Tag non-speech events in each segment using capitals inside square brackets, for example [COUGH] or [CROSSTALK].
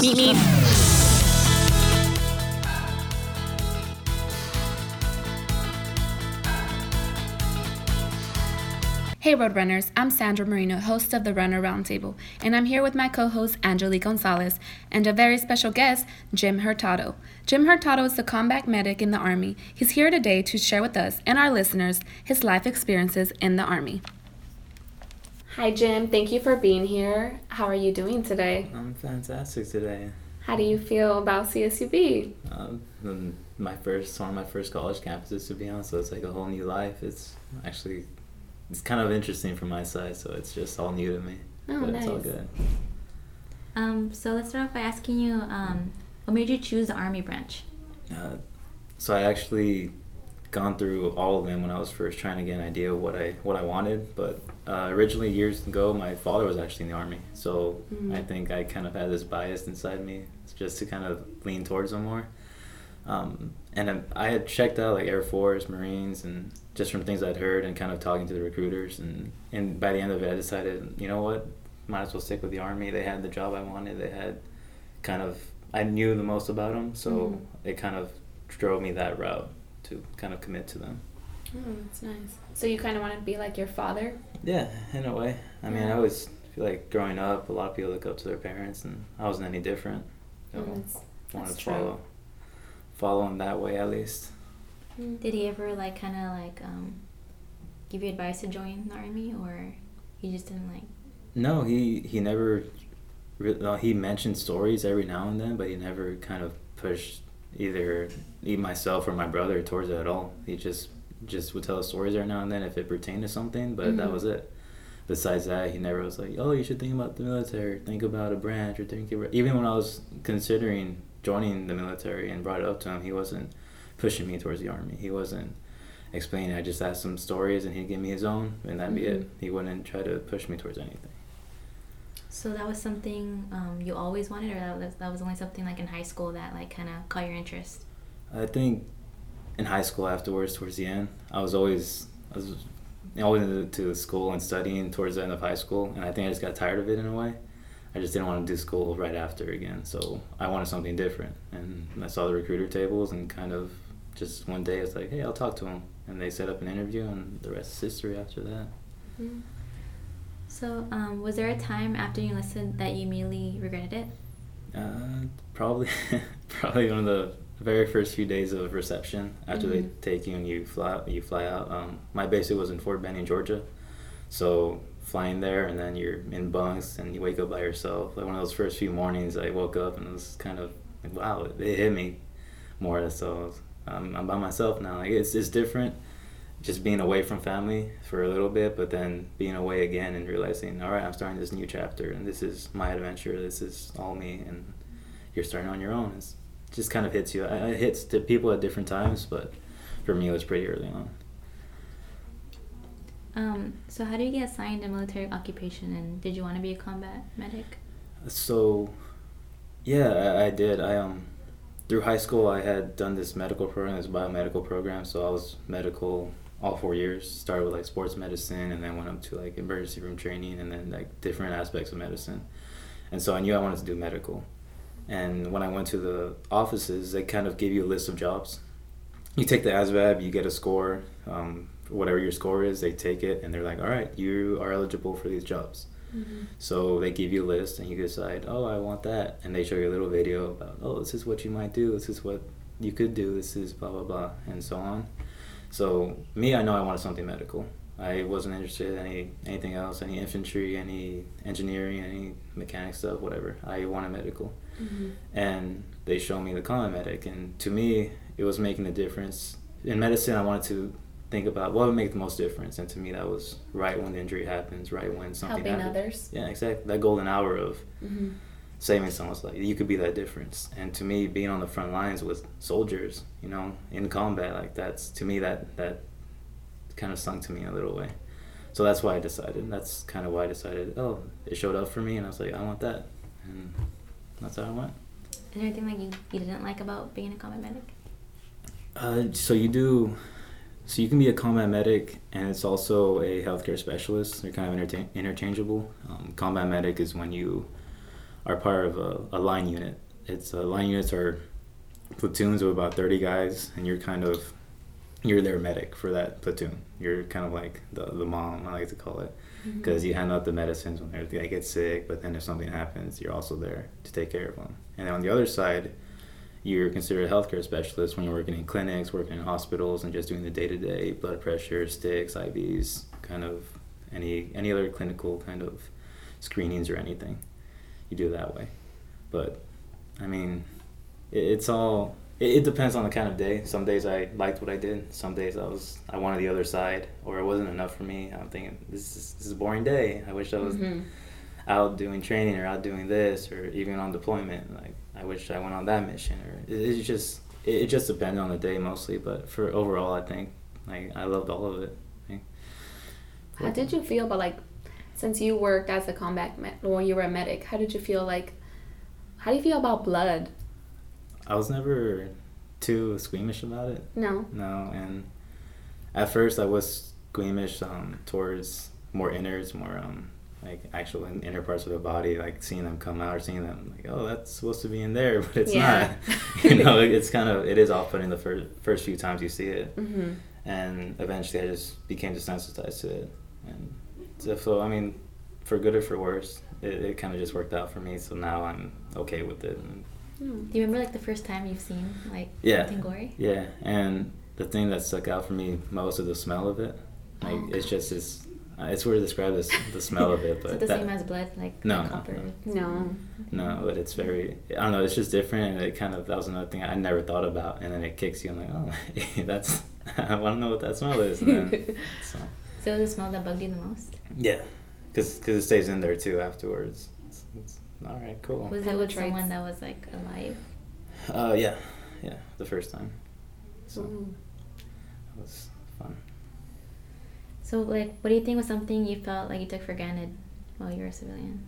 Meet me. Hey Roadrunners, I'm Sandra Merino, host of the Runner Roundtable, and I'm here with my co host Angelique Gonzalez and a very special guest, Jim Hurtado. Jim Hurtado is a combat medic in the Army. He's here today to share with us and our listeners his life experiences in the Army. Hi, Jim. Thank you for being here. How are you doing today? I'm fantastic today. How do you feel about CSUB? Um, my first, one of my first college campuses, to be honest. So it's like a whole new life. It's actually it's kind of interesting from my side, so it's just all new to me. Oh, but nice. it's all good. Um, so let's start off by asking you, um, what made you choose the army branch? Uh, so I actually gone through all of them when I was first trying to get an idea of what I what I wanted. But uh, originally, years ago, my father was actually in the army, so Mhm. I think I kind of had this bias inside me just to kind of lean towards him more. Um, and I- I had checked out like Air Force, Marines, and just from things I'd heard and kind of talking to the recruiters. And, and by the end of it, I decided, you know what, might as well stick with the Army. They had the job I wanted. They had kind of, I knew the most about them. So Mhm. it kind of drove me that route to kind of commit to them. Oh, that's nice. So you kind of want to be like your father? Yeah, in a way. I mean, I Yeah. always feel like growing up, a lot of people look up to their parents, and I wasn't any different. So Mm, that's- I wanted that's to true. follow, follow him that way at least. Did he ever like kind of like um, give you advice to join the army, or he just didn't like? No, he he never. re- well, He mentioned stories every now and then, but he never kind of pushed either me myself or my brother towards it at all. He just just would tell us stories every now and then if it pertained to something, but that Mhm. was it. Besides that, he never was like, "Oh, you should think about the military, think about a branch, or think about." Even when I was considering joining the military and brought it up to him, he wasn't pushing me towards the army. He wasn't explaining. I just asked him stories, and he'd give me his own, and that'd be Mhm. it. He wouldn't try to push me towards anything. So that was something um, you always wanted, or that was that was only something like in high school that like kind of caught your interest? I think in high school afterwards, towards the end, I was always I was always into school and studying towards the end of high school, and I think I just got tired of it in a way. I just didn't want to do school right after again, so I wanted something different. And I saw the recruiter tables, and kind of just one day it's like, hey, I'll talk to them. and they set up an interview, and the rest is history after that. Mm. So um, was there a time after you enlisted that you immediately regretted it? Uh, probably, [LAUGHS] probably one of the very first few days of reception after they Mhm. take you and you fly you fly out. Um, my base was in Fort Benning, Georgia, so flying there and then you're in bunks and you wake up by yourself. Like one of those first few mornings, I woke up and it was kind of like wow, it, it hit me more. So um, I'm by myself now. Like it's it's different. Just being away from family for a little bit, but then being away again and realizing, all right, I'm starting this new chapter, and this is my adventure. This is all me, and you're starting on your own. It's just kind of hits you. It hits to people at different times, but for me, it was pretty early on. Um, so how do you get assigned a military occupation, and did you want to be a combat medic? So, yeah, I, I did. I um, through high school, I had done this medical program, this biomedical program. So I was medical all four years. Started with like sports medicine, and then went up to like emergency room training, and then like different aspects of medicine. And so I knew I wanted to do medical. And when I went to the offices, they kind of give you a list of jobs. You take the ASVAB, you get a score, um, whatever your score is, they take it, and they're like, all right, you are eligible for these jobs. Mm-hmm. So they give you a list and you decide, oh, I want that. And they show you a little video about, oh, this is what you might do. This is what you could do. This is blah, blah, blah, and so on. So me, I know I wanted something medical. I wasn't interested in any anything else, any infantry, any engineering, any mechanic stuff, whatever. I wanted medical. Mm-hmm. And they showed me the combat medic. And to me, it was making a difference. In medicine, I wanted to think about what would make the most difference. And to me, that was right when the injury happens, right when something Helping happens. others. Yeah, exactly. That golden hour of Mm-hmm. saving someone's life. You could be that difference. And to me, being on the front lines with soldiers, you know, in combat, like that's to me that that kind of sunk to me in a little way. So that's why I decided. That's kind of why I decided. Oh, it showed up for me, and I was like, I want that, and that's how I went. Is there anything that you, you didn't like about being a combat medic? Uh, so you do so you can be a combat medic, and it's also a healthcare specialist. They're kind of interchangeable. Um, combat medic is when you are part of a, a line unit. It's uh, line units are platoons of about thirty guys, and you're kind of you're their medic for that platoon. You're kind of like the the mom, I like to call it, because you hand out the medicines when they get sick. But then if something happens, you're also there to take care of them. And then on the other side you're considered a healthcare specialist when you're working in clinics, working in hospitals, and just doing the day to day blood pressure, sticks, IVs, kind of any any other clinical kind of screenings or anything. You do it that way, but I mean, it, it's all. It, it depends on the kind of day. Some days I liked what I did. Some days I was I wanted the other side, or it wasn't enough for me. I'm thinking this is this is a boring day. I wish I was Mm-hmm. out doing training or out doing this or even on deployment. Like I wish I went on that mission or it, it's just it, it just depended on the day mostly. But for overall, I think like I loved all of it. How did you feel about like since you worked as a combat med or you were a medic? How did you feel like? How do you feel about blood? I was never too squeamish about it. No. No, and at first I was squeamish um, towards more innards, more um, like actual in- inner parts of the body, like seeing them come out or seeing them like, oh, that's supposed to be in there, [LAUGHS] but it's Yeah. not. [LAUGHS] you know, [LAUGHS] it's kind of it is off-putting the first first few times you see it, Mm-hmm. and eventually I just became desensitized to it, and so, so I mean, for good or for worse, it, it kind of just worked out for me. So now I'm okay with it. And Hmm. Do you remember like the first time you've seen like Yeah. something gory? Yeah, and the thing that stuck out for me most is the smell of it. Like Oh, it's just it's uh, it's weird to describe this the smell of it, [LAUGHS] but it the that- same as blood, like No, like no, copper? No. no, but it's very I don't know. It's just different, and it kind of that was another thing I never thought about, and then it kicks you. I'm like, oh, [LAUGHS] that's [LAUGHS] I want to know what that smell is. And then, so So the smell that bugged you the most? yeah, because it stays in there too afterwards. It's, it's, all right, cool. Was it with someone that was like alive? Uh, yeah, yeah, the first time. So Ooh. it was fun. So like, what do you think was something you felt like you took for granted while you were a civilian?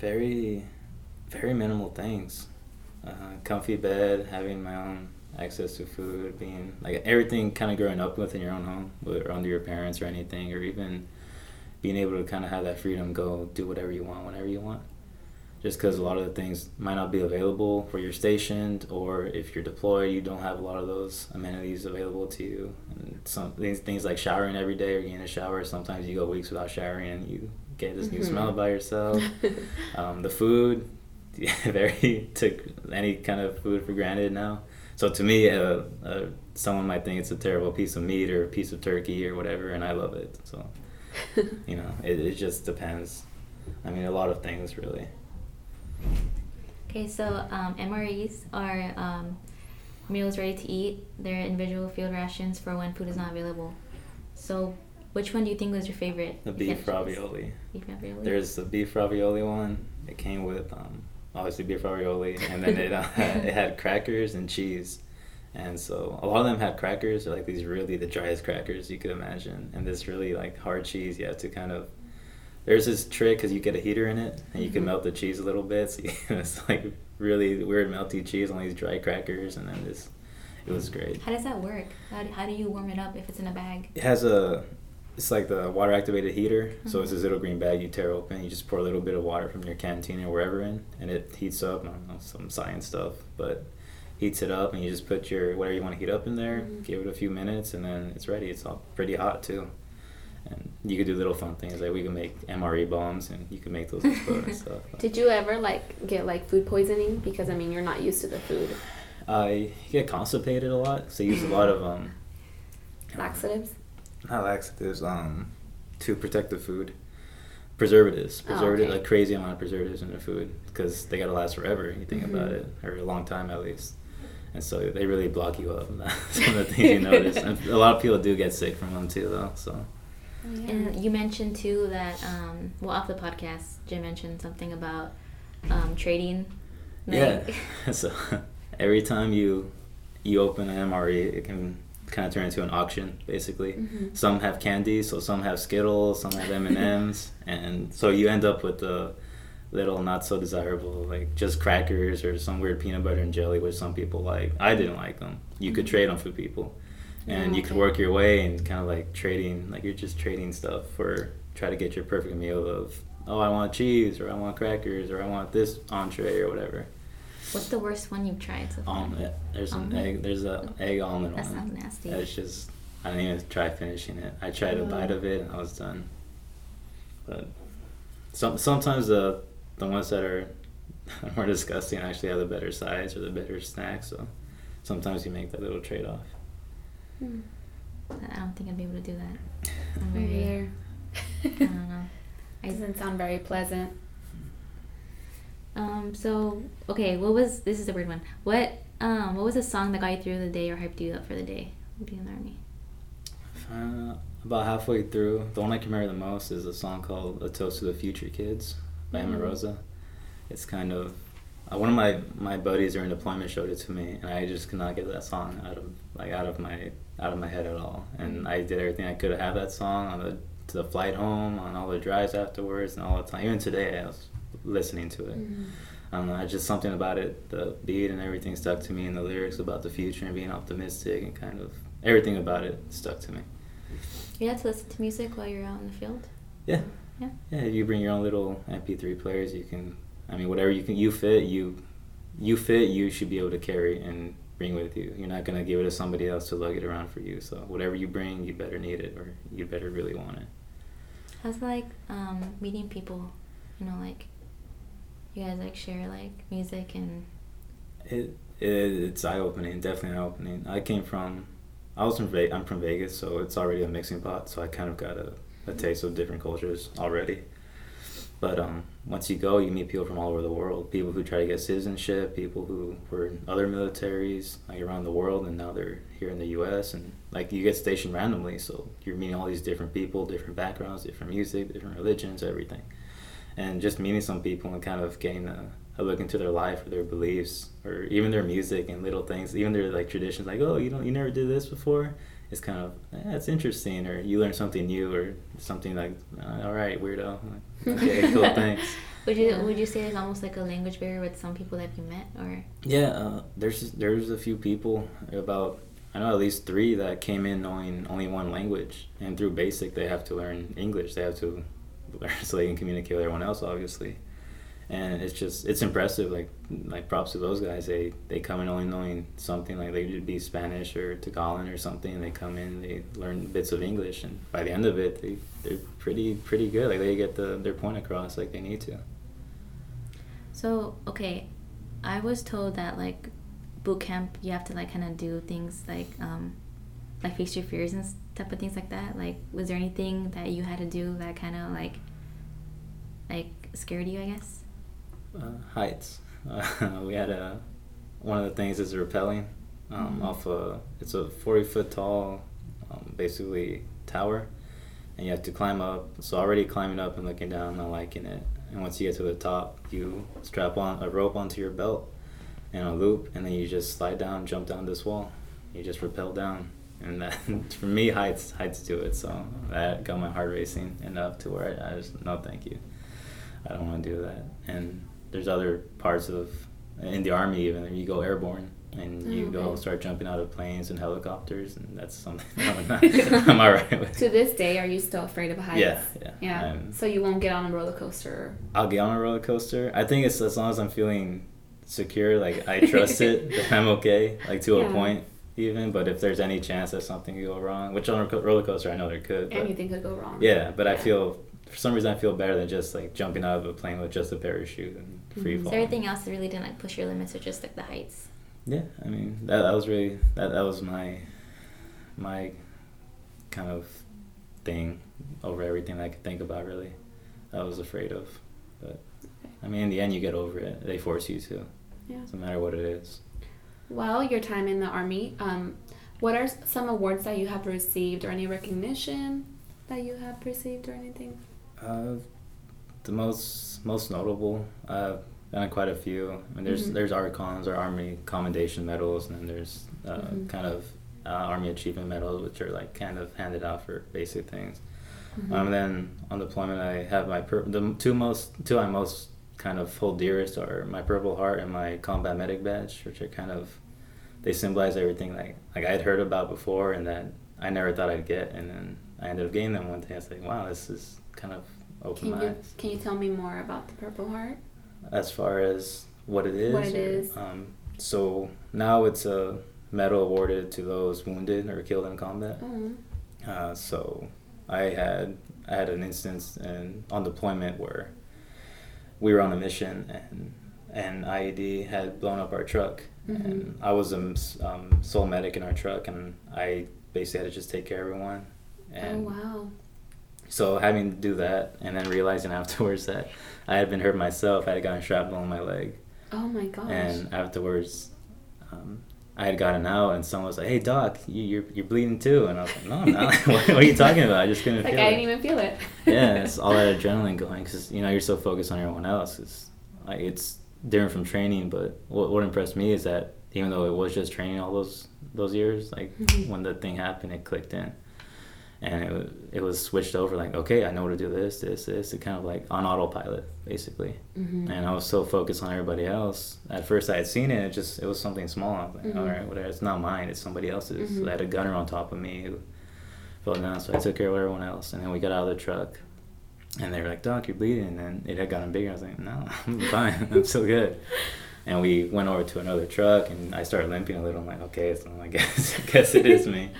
very very minimal things uh, comfy bed having my own access to food being like everything kind of growing up with in your own home or under your parents or anything or even being able to kind of have that freedom go do whatever you want whenever you want just because a lot of the things might not be available where you're stationed or if you're deployed you don't have a lot of those amenities available to you. And some things, things like showering every day or getting a shower sometimes you go weeks without showering and you get this new Mhm. smell by yourself. [LAUGHS] Um, the food [LAUGHS] very took any kind of food for granted now. So to me uh, uh, someone might think it's a terrible piece of meat or a piece of turkey or whatever and i love it. So [LAUGHS] you know it, it just depends. I mean a lot of things really Okay, so um, MREs are um, meals ready to eat. They're individual field rations for when food is not available. So, which one do you think was your favorite? the If you had beef ravioli Beef ravioli. there's the beef ravioli one it came with um, obviously beef ravioli and then it, uh, [LAUGHS] it had crackers and cheese and so a lot of them had crackers they're like these really the driest crackers you could imagine and this really like hard cheese you have to kind of there's this trick because you get a heater in it and you can Mhm. melt the cheese a little bit [LAUGHS] so you, it's like really weird melty cheese on these dry crackers and then this it was great How does that work? How do, how do you warm it up if it's in a bag? it has a it's like the water activated heater so it's this little green bag you tear open you just pour a little bit of water from your canteen or wherever in and it heats up i don't know some science stuff but heats it up and you just put your whatever you want to heat up in there Mhm. give it a few minutes and then it's ready it's all pretty hot too and you could do little fun things like we can make mre bombs and you can make those explode and stuff [LAUGHS] Did you ever like get like food poisoning? Because I mean, you're not used to the food. i get constipated a lot so i use a lot of um [CLEARS THROAT] Laxatives. not laxatives um to protect the food preservatives Oh, preservative okay. like crazy amount of preservatives in the food because they gotta last forever you think about Mhm. it or a long time at least and so they really block you up some [LAUGHS] of the things you [LAUGHS] notice and a lot of people do get sick from them too though so And you mentioned too that um, well off the podcast, Jim mentioned something about um, trading. yeah [LAUGHS] so [LAUGHS] every time you you open an mre it can kind of turn into an auction basically Mhm. some have candy so some have skittles some have [LAUGHS] m&ms and so you end up with the little not so desirable like just crackers or some weird peanut butter and jelly which some people like i didn't like them you could Mhm. trade them for people and Oh, you could okay. work your way and kind of like trading, like you're just trading stuff for try to get your perfect meal of oh I want cheese or I want crackers or I want this entree or whatever. What's the worst one you've tried so far? Omelet. There's an egg. There's a egg almond That sounds nasty. It's just I didn't even try finishing it. I tried a Oh. bite of it and I was done. But some sometimes the the ones that are [LAUGHS] more disgusting actually have the better size or the better snack. So sometimes you make that little trade off. Hmm. I don't think I'd be able to do that. [LAUGHS] I'm very, either. [LAUGHS] I don't know. [LAUGHS] I, Doesn't sound very pleasant. um. So okay, what was this is a weird one. What um what was a song that got you through the day or hyped you up for the day being in the army? Uh, about halfway through, the one I can remember the most is a song called "A Toast to the Future Kids" by Emma Mhm. Rosa. It's kind of uh, one of my my buddies during deployment showed it to me, and I just could not get that song out of like out of my out of my head at all. And I did everything I could to have that song on the to the flight home, on all the drives afterwards, and all the time. Even today, I was listening to it. Mhm. I don't know, it's just something about it, the beat and everything stuck to me, and the lyrics about the future and being optimistic and kind of everything about it stuck to me. You had to listen to music while you're out in the field. Yeah. Yeah. Yeah, you bring your own little MP3 players. You can, I mean, whatever you can, you fit, you, you fit, you should be able to carry and bring with you. You're not gonna give it to somebody else to lug it around for you. So whatever you bring, you better need it or you better really want it. How's it like um meeting people? You know, like you guys like share like music and It, it it's eye opening, definitely eye opening. I came from, I was from Ve- I'm from Vegas, so it's already a mixing pot. So I kind of got a, a taste of different cultures already. But um, once you go, you meet people from all over the world. People who try to get citizenship, people who were in other militaries like around the world, and now they're here in the U.S. And like you get stationed randomly, so you're meeting all these different people, different backgrounds, different music, different religions, everything. And just meeting some people and kind of getting a, a look into their life or their beliefs or even their music and little things, even their like traditions, like oh you don't you never did this before. It's kind of eh, it's interesting, or you learn something new, or something like uh, all right weirdo. Like, okay, [LAUGHS] cool, thanks. would you would you say there's almost like a language barrier with some people that you met or Yeah, uh, there's there's a few people about I know at least three that came in knowing only one language, and through basic they have to learn English. They have to [LAUGHS] learn so they can communicate with everyone else, obviously. And it's just it's impressive. Like like props to those guys. They they come in only knowing something like they could be Spanish or Tagalog or something. They come in, they learn bits of English, and by the end of it, they they're pretty pretty good. Like they get the their point across like they need to. So okay, I was told that like boot camp you have to like kind of do things like um like face your fears and type of things like that. Like was there anything that you had to do that kind of like like scared you? I guess. Uh, heights. Uh, [LAUGHS] we had a one of the things is rappelling um, Mhm. off a it's a forty foot tall, um, basically tower, and you have to climb up. So already climbing up and looking down, not liking it. And once you get to the top, you strap on a rope onto your belt and a loop, and then you just slide down, jump down this wall. You just rappel down, and that [LAUGHS] for me heights heights do it. So that got my heart racing enough to where I, I just no thank you. I don't want to do that. And there's other parts of in the army even you go airborne and oh, you Oh, go okay. start jumping out of planes and helicopters and that's something [LAUGHS] I'm, not, [LAUGHS] I'm alright with. To this day, are you still afraid of heights? Yeah, yeah. Yeah. So you won't get on a roller coaster. I'll get on a roller coaster. I think it's as long as I'm feeling secure, like I trust it, then [LAUGHS] I'm okay, like to Yeah. a point even. But if there's any chance that something could go wrong, which on a roller coaster I know there could, but Anything could go wrong. yeah, but I feel for some reason I feel better than just like jumping out of a plane with just a parachute and free Mhm. fall. Is there anything else that really didn't like push your limits or just like the heights? Yeah, I mean that that was really that that was my my kind of thing over everything I could think about really. I was afraid of, but I mean in the end you get over it. They force you to. Yeah. No matter what it is. Well, your time in the army. Um, what are some awards that you have received, or any recognition that you have received, or anything? Uh, the most most notable. I've done quite a few. I mean, there's Mhm. there's ARCOMs or army commendation medals, and then there's uh, Mhm. kind of uh, army achievement medals, which are like kind of handed out for basic things. Mhm. Um, and then on deployment, I have my pur- the two most two I most kind of hold dearest are my Purple Heart and my Combat Medic badge, which are kind of they symbolize everything like like I'd heard about before and that I never thought I'd get, and then I ended up getting them one day. I was like, wow, this is kind of open Can my you eyes. can you tell me more about the Purple Heart? As far as what it is, What it or- is. Um, so now it's a medal awarded to those wounded or killed in combat. Oh. Uh, so I had I had an instance in, on deployment where we were on a mission and and IED had blown up our truck Mhm. and I was a um, sole medic in our truck and I basically had to just take care of everyone. And oh wow. So having to do that and then realizing afterwards that I had been hurt myself, I had gotten shrapnel in my leg, Oh my gosh. and afterwards, um, I had gotten out, and someone was like, "Hey, doc, you, you're you're bleeding too," and I was like, "No, I'm not. [LAUGHS] what, what are you talking about? I just couldn't like feel I it." I didn't even feel it. [LAUGHS] yeah, [LAUGHS] it's all that adrenaline going because you know you're so focused on everyone else. It's like it's different from training, but what what impressed me is that even though it was just training all those those years, like Mhm. when the thing happened, it clicked in, and it it was switched over. Like, okay, I know what to do. This, this, this. It kind of like on autopilot, basically. Mhm. And I was so focused on everybody else. At first, I had seen it. It just it was something small. I was like, Mhm. all right, whatever. It's not mine. It's somebody else's. Mhm. I had a gunner on top of me who fell down, so I took care of everyone else. And then we got out of the truck, and they were like, "Doc, you're bleeding." And it had gotten bigger. I was like, "No, [LAUGHS] I'm fine. [LAUGHS] I'm still good." And we went over to another truck, and I started limping a little. I'm like, "Okay, so I [LAUGHS] guess I guess it is me."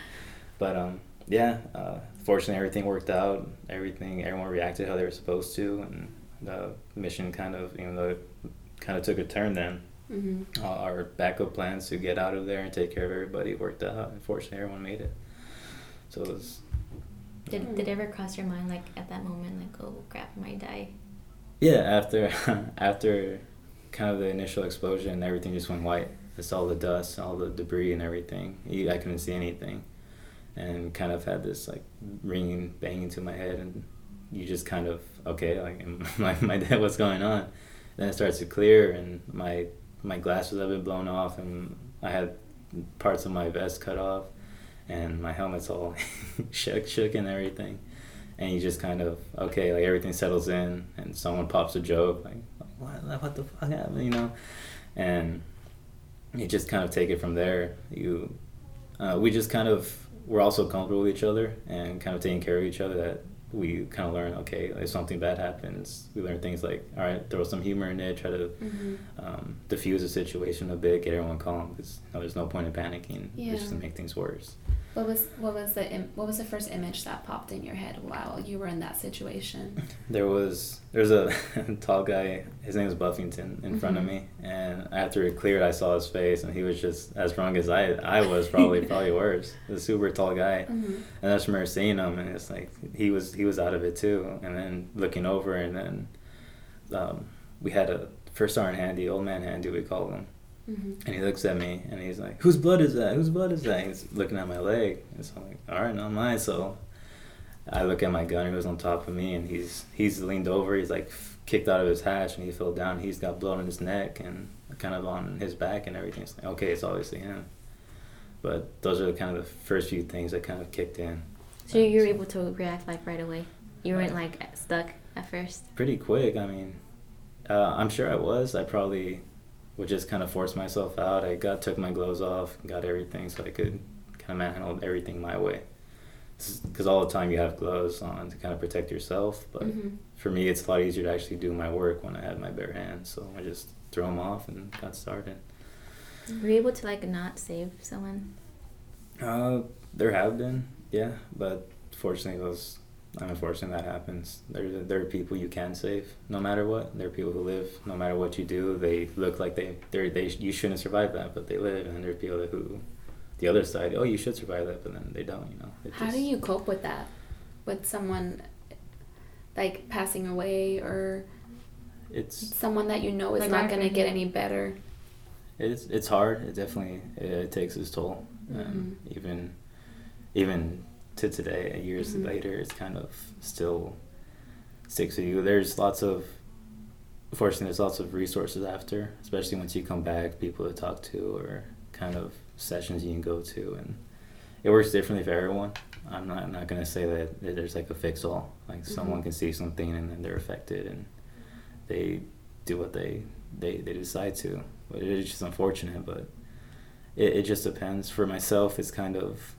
But um, yeah. Uh, fortunately, everything worked out. Everything, everyone reacted how they were supposed to, and the mission kind of, even though it kind of took a turn, then Mhm. uh, our backup plans to get out of there and take care of everybody worked out. Unfortunately, everyone made it. So it was, Did, did it ever cross your mind, like, at that moment, like, oh, crap, I might die? yeah. After [LAUGHS] after kind of the initial explosion, everything just went white. It's all the dust, all the debris, and everything. I couldn't see anything, and kind of had this like ringing, banging to my head, and you just kind of okay, like [LAUGHS] my my dad, what's going on? Then it starts to clear, and my my glasses have been blown off, and I had parts of my vest cut off, and my helmet's all [LAUGHS] shook, shook, and everything. And you just kind of okay, like everything settles in, and someone pops a joke, like what, what the fuck happened, you know, and you just kind of take it from there. You, uh, we just kind of we're also comfortable with each other and kind of taking care of each other. That we kind of learn, okay, if something bad happens, we learn things like, all right, throw some humor in it, try to Mhm. um, diffuse the situation a bit, get everyone calm, because you know, there's no point in panicking. Yeah. It's just to make things worse. What was what was the im- what was the first image that popped in your head while you were in that situation? There was there's a [LAUGHS] tall guy. His name was Buffington in front of Mhm. me, and after it cleared, I saw his face, and he was just as drunk as I I was, probably [LAUGHS] probably worse. The super tall guy, Mhm. and I just remember seeing him, and it's like he was he was out of it too. And then looking over, and then um, we had a first sergeant handy, old man handy, we call him. Mhm. And he looks at me and he's like, "Whose blood is that? Whose blood is that?" He's looking at my leg, and so I'm like, "All right, not mine." So I look at my gunner who's on top of me, and he's he's leaned over. He's like kicked out of his hatch, and he fell down. He's got blood on his neck and kind of on his back and everything. It's like, okay, it's obviously him. But those are kind of the first few things that kind of kicked in. So you were able to react, like, right away? You weren't, like, stuck at first? pretty quick. I mean, uh, I'm sure I was. I probably would just kind of force myself out. I got took my gloves off, got everything, so I could kind of manhandle everything my way. Because all the time you have gloves on to kind of protect yourself, but Mhm. for me it's a lot easier to actually do my work when I have my bare hands. So I just threw them off and got started. Were you able to, like, not save someone? Uh, there have been, yeah, but fortunately, those. I mean, unfortunately, that happens. There, there are people you can save, no matter what. There are people who live, no matter what you do. They look like they, they, they, you shouldn't survive that, but they live. And there are people who, the other side, oh, you should survive that, but then they don't. You know. It How do you cope with that? With someone like passing away or It's someone that you know is Like not going to get any better? it's it's hard. It definitely it, it takes its toll. Um, even even to today, years Mhm. later, it's kind of still sticks with you. There's lots of fortunately there's lots of resources after, especially once you come back, people to talk to or kind of sessions you can go to, and it works differently for everyone. I'm not I'm not gonna say that there's like a fix all. Like someone Mhm. can see something and then they're affected and they do what they they, they decide to. But it is just unfortunate. But it, it just depends. For myself, it's kind of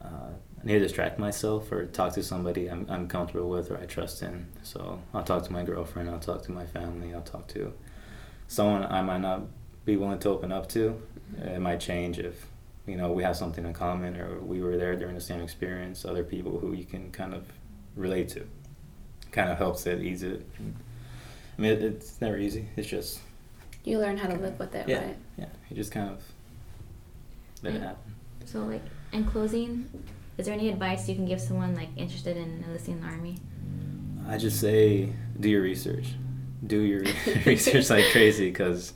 uh, need to distract myself or talk to somebody I'm, I'm comfortable with or I trust in. So I'll talk to my girlfriend, I'll talk to my family, I'll talk to someone I might not be willing to open up to. It might change if you know we have something in common or we were there during the same experience. Other people who you can kind of relate to, kind of helps it ease it. I mean, it, it's never easy. It's just you learn how to live with it, yeah, right? Yeah, you just kind of let it happen. So, like in closing, is there any advice you can give someone like interested in enlisting in the army? I just say do your research, do your [LAUGHS] research like crazy because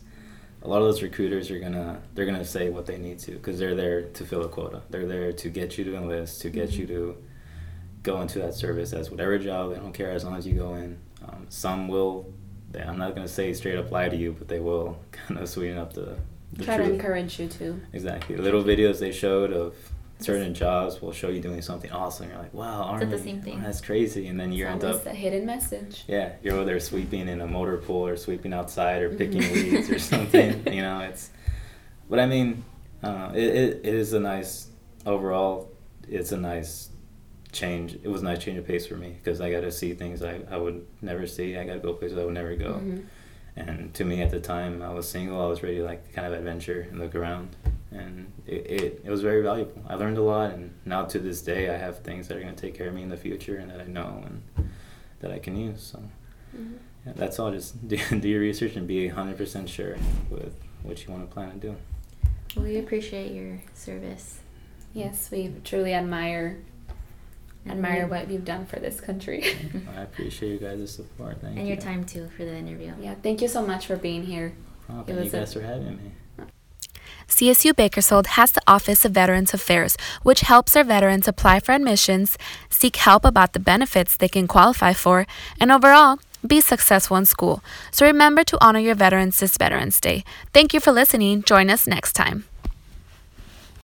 a lot of those recruiters are gonna they're gonna say what they need to because they're there to fill a quota. They're there to get you to enlist, to get mm-hmm. you to go into that service as whatever job. They don't care as long as you go in. Um, some will. They, I'm not gonna say straight up lie to you, but they will [LAUGHS] kind of sweeten up the. the Try truth. to encourage you to. Exactly. Little videos they showed of certain jobs will show you doing something awesome. You're like, wow, army, the same thing. that's crazy. And then you end up a hidden message. Yeah, you're over there sweeping in a motor pool or sweeping outside or picking mm-hmm. [LAUGHS] weeds or something. you know, it's. But I mean, uh, it, it, it is a nice overall. It's a nice change. It was a nice change of pace for me because I got to see things I, I would never see. I got to go places I would never go. Mm-hmm. And to me, at the time, I was single. I was ready to like kind of adventure and look around and it, it, it was very valuable. I learned a lot, and now to this day, I have things that are going to take care of me in the future and that I know and that I can use. So mm-hmm. yeah, that's all. Just [LAUGHS] do, do your research and be 100% sure with what you want to plan to do. Well, we appreciate your service. Yes, we truly admire admire what you've done for this country. [LAUGHS] [LAUGHS] I appreciate you guys' support. Thank you. and you. your time too for the interview. Yeah, thank you so much for being here. Oh, thank you guys a, for having me. CSU Bakersfield has the Office of Veterans Affairs, which helps our veterans apply for admissions, seek help about the benefits they can qualify for, and overall, be successful in school. So remember to honor your veterans this Veterans Day. Thank you for listening. Join us next time.